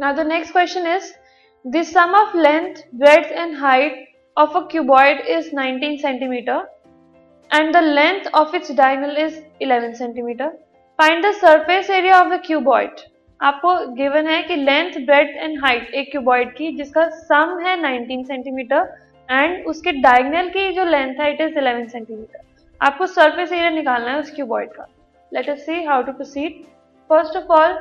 Now the next question is the sum of length, breadth and height of a cuboid is 19 centimeter and the length of its diagonal is 11 centimeter. Find the surface area of the cuboid. आपको given है कि length breadth and height एक cuboid की जिसका सम है 19 centimetre and उसके diagonal की जो लेंथ है इट इज़ 11 सेंटीमीटर आपको सरफेस एरिया निकालना है उस क्यूबॉइड का let us see how to proceed first of all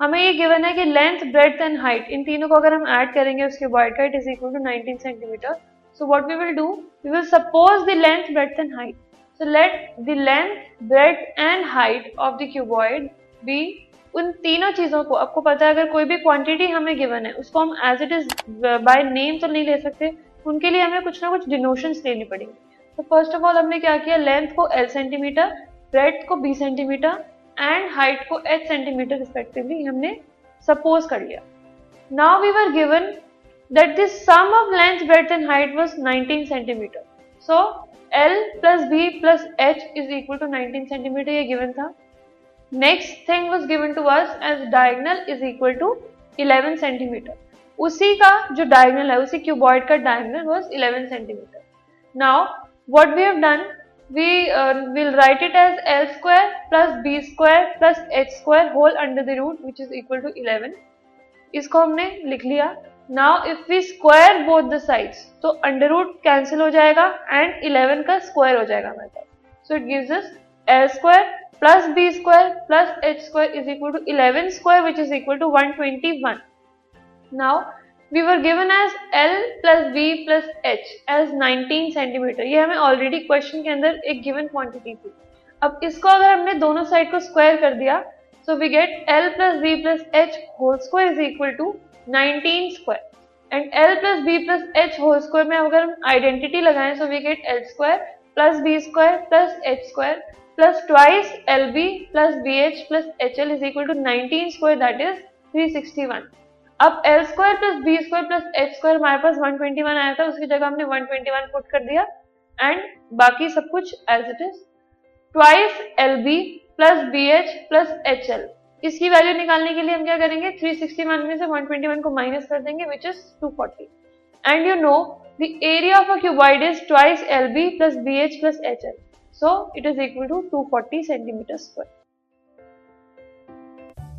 हमें ये गिवन है कि लेंथ ब्रेड एंड हाइट इन तीनों को अगर हम ऐड करेंगे उस क्यूबॉइड का it is equal to 19 centimetre so what we will do we will suppose the length breadth and height so let the length breadth and height of the cuboid be उन तीनों चीज़ों को। आपको पता है, अगर कोई भी क्वांटिटी हमें गिवन है, उसको हम as it is by name तो नहीं ले सकते। उनके लिए हमें कुछ ना कुछ डिनोशंस लेनी पड़ेंगे। तो फ़र्स्ट ऑफ़ ऑल हमने क्या किया? लेंथ को एल सेंटीमीटर ब्रेड को बी सेंटीमीटर एंड हाइट को एच सेंटीमीटर रिस्पेक्टिवली हमने सपोज़ कर लिया। Now we were given that this sum of length breadth and height was 19 centimetre so L plus B plus H is equal to 19 centimetre ये given था। Next thing was given to us as diagonal is equal to 11 centimetre उसी का जो diagonal है, उसी cuboid का diagonal was 11 centimetre now what we have done? We uh, will write it as l square plus b square plus h square whole under the root which is equal to 11 इसको हमने लिख लिया। Now if we square both the sides तो under root cancel हो जाएगा and 11 का square हो जाएगा हमारे पास। So it gives us L square plus B square plus H square is equal to 11 square which is equal to 121 now we were given as L plus B plus H as 19 centimetre ये हमें already question के अंदर एक given quantity थी। अब इसको अगर हमने दोनों साइड को स्क्वायर कर दिया so we get L plus B plus H whole square is equal to 19 square and L plus B plus H whole square में अगर हम आइडेंटिटी लगाएँ so we get L square plus B square plus H square plus twice L B plus B H plus H L is equal to 19 square that is 361 अब L square plus B square plus H square हमारे पास 121 आया था, उसकी जगह हमने 121 put कर दिया। एंड बाकी सब कुछ as it is twice L B plus B H plus H L इसकी वैल्यू निकालने के लिए हम क्या करेंगे? 361 में से 121 को माइनस कर देंगे which is 240 and you know the area of a cuboid is twice L B plus B H plus H L so it is equal to 240 centimetre square